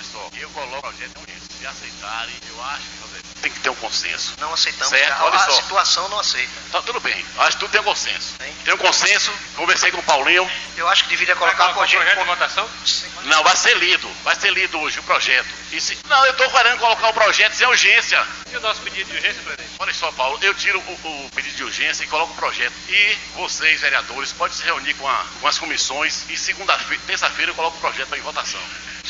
Olha só, eu coloco o projeto de urgência. Se aceitarem, eu acho, José, tem que ter um consenso. Não aceitamos. Certo, a, olha a só. situação não aceita. Tá tudo bem, acho que tudo tem um consenso. Tem. Tem um consenso, conversei com o Paulinho. Eu acho que deveria colocar o projeto. projeto de votação? Não, vai ser lido, vai ser lido hoje o projeto. E se- não, eu estou querendo colocar o projeto sem urgência. E o nosso pedido de urgência, presidente? Olha só, Paulo, eu tiro o, o pedido de urgência e coloco o projeto. E vocês, vereadores, podem se reunir com, a- com as comissões e segunda-feira, terça-feira eu coloco o projeto em votação.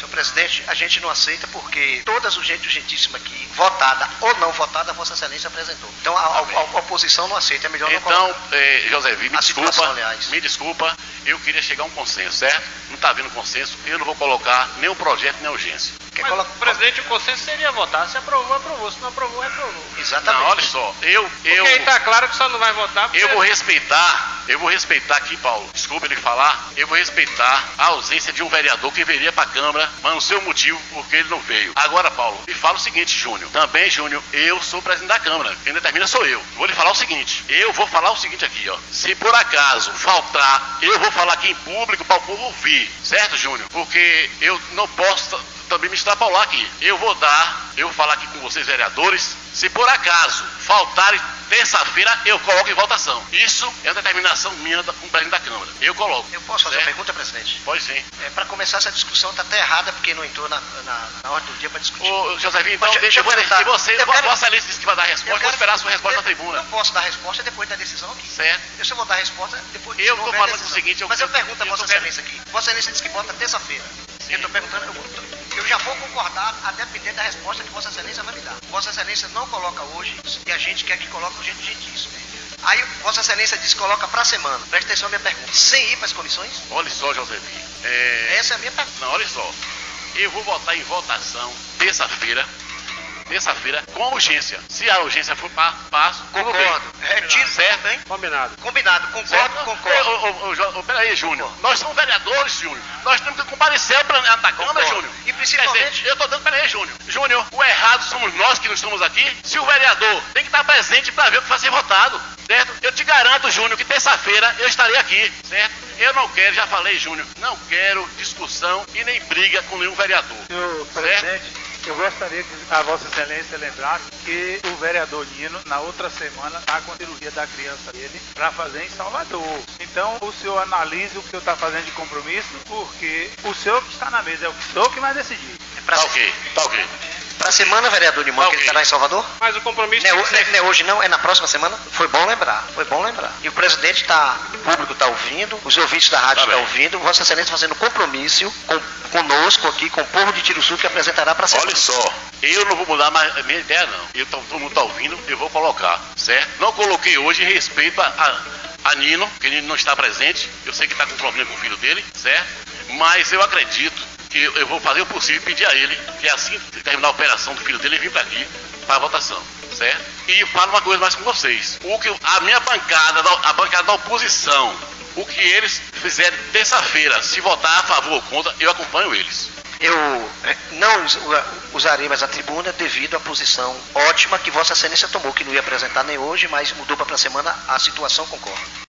Senhor presidente, a gente não aceita porque todas urgente urgentíssima aqui, votada ou não votada, Vossa Excelência apresentou. Então a, a- a oposição não aceita, é melhor não Então, eh, Josévi, me A situação, desculpa, aliás. me desculpa, eu queria chegar a um consenso, certo? Não está havendo consenso, eu não vou colocar nem o projeto nem a urgência. Quer Mas, colocar- presidente, o consenso seria votar. Se aprovou, aprovou. Se não aprovou, reprovou. Exatamente. Não, olha só, eu, Porque eu, aí tá claro que só não vai votar porque... eu vou respeitar, eu vou respeitar aqui, Paulo, desculpa ele falar, eu vou respeitar a ausência de um vereador que viria para a Câmara, mas não sei o motivo porque ele não veio. Agora, Paulo, me fala o seguinte, Júnior, também, Júnior, eu sou presidente da Câmara, quem determina sou eu. Vou lhe falar o seguinte, eu vou falar o seguinte aqui, ó, se por acaso faltar, eu vou falar aqui em público para o povo ouvir, certo, Júnior? Porque eu não posso também me extrapolar aqui. Eu vou dar, eu vou falar aqui com vocês, vereadores, se por acaso faltarem terça-feira, eu coloco em votação. Isso é uma determinação minha da- como presidente da Câmara. Eu coloco. Eu posso fazer uma certo? pergunta, presidente? Pode sim. É, para começar essa discussão está até errada porque não entrou na, na, na ordem do dia para discutir. Ô, Josévinho, então, Deixa- eu eu perguntar. Você, Eu quero- Vossa Excelência disse que vai dar a resposta, Eu vou quero- esperar a sua resposta eu- na tribuna. Eu posso dar a resposta depois da decisão aqui. Certo? Eu só vou dar a resposta depois Eu não tô houver falando o seguinte, eu- Mas eu, eu- pergunto a eu Vossa Excelência aqui. Vossa Excelência disse que vota terça-feira. Eu estou perguntando, eu, eu já vou concordar a depender da resposta que Vossa Excelência vai me dar. Vossa Excelência não coloca hoje e a gente quer que coloque o jeito gentíssimo. Aí Vossa Excelência diz que coloca para a semana. Presta atenção à minha pergunta. Sem ir para as comissões? Olha só, Josévinho. É... Essa é a minha pergunta. Não, olha só. Eu vou votar em votação terça-feira. Terça-feira, com urgência. Se a urgência for pa- passo. Concordo. Retiro. Certo, hein? Combinado. Combinado. Concordo, Certo? concordo. Ô, ô, ô, peraí, Júnior. Nós somos vereadores, Júnior. Nós temos que comparecer ao plenário da Câmara. Júnior. E principalmente- Quer dizer, eu tô dando, peraí, Júnior. Somos nós que não estamos aqui. Se o vereador tem que estar presente para ver o que vai ser votado, certo? Eu te garanto, Júnior, que terça-feira eu estarei aqui, certo? Eu não quero, já falei, Júnior, não quero discussão e nem briga com nenhum vereador. Senhor presidente, eu gostaria que a Vossa Excelência lembrasse que o vereador Nino, na outra semana, está com a cirurgia da criança dele para fazer em Salvador. Então, o senhor analise o que o senhor está fazendo de compromisso, porque o senhor que está na mesa é o senhor que vai decidir. É para Tá ok, tá ok. A semana, vereador Limão, Tá que ele estará em Salvador? Mas o compromisso Não é, não é- ser... não é hoje não, é na próxima semana? Foi bom lembrar, foi bom lembrar. E o presidente está, o público está ouvindo, os ouvintes da rádio Tá estão bem. ouvindo, Vossa Excelência fazendo compromisso com, conosco aqui, com o povo de Tiro Sul que apresentará para a Olha só, eu não vou mudar mais a minha ideia, não. Eu, todo mundo tá ouvindo, eu vou colocar, certo? Não coloquei hoje em respeito a, a, a Nino, que Nino não está presente. Eu sei que está com problema com o filho dele, certo? Mas eu acredito que eu, vou fazer o possível e pedir a ele que assim terminar a operação do filho dele, ele vir para aqui para a votação, certo? E falo uma coisa mais com vocês. O que a minha bancada, da- a bancada da oposição, o que eles fizerem terça-feira, se votar a favor ou contra, eu acompanho eles. Eu eh, não usarei mais a tribuna devido à posição ótima que Vossa Excelência tomou, que não ia apresentar nem hoje, mas mudou para a semana, a situação concorda.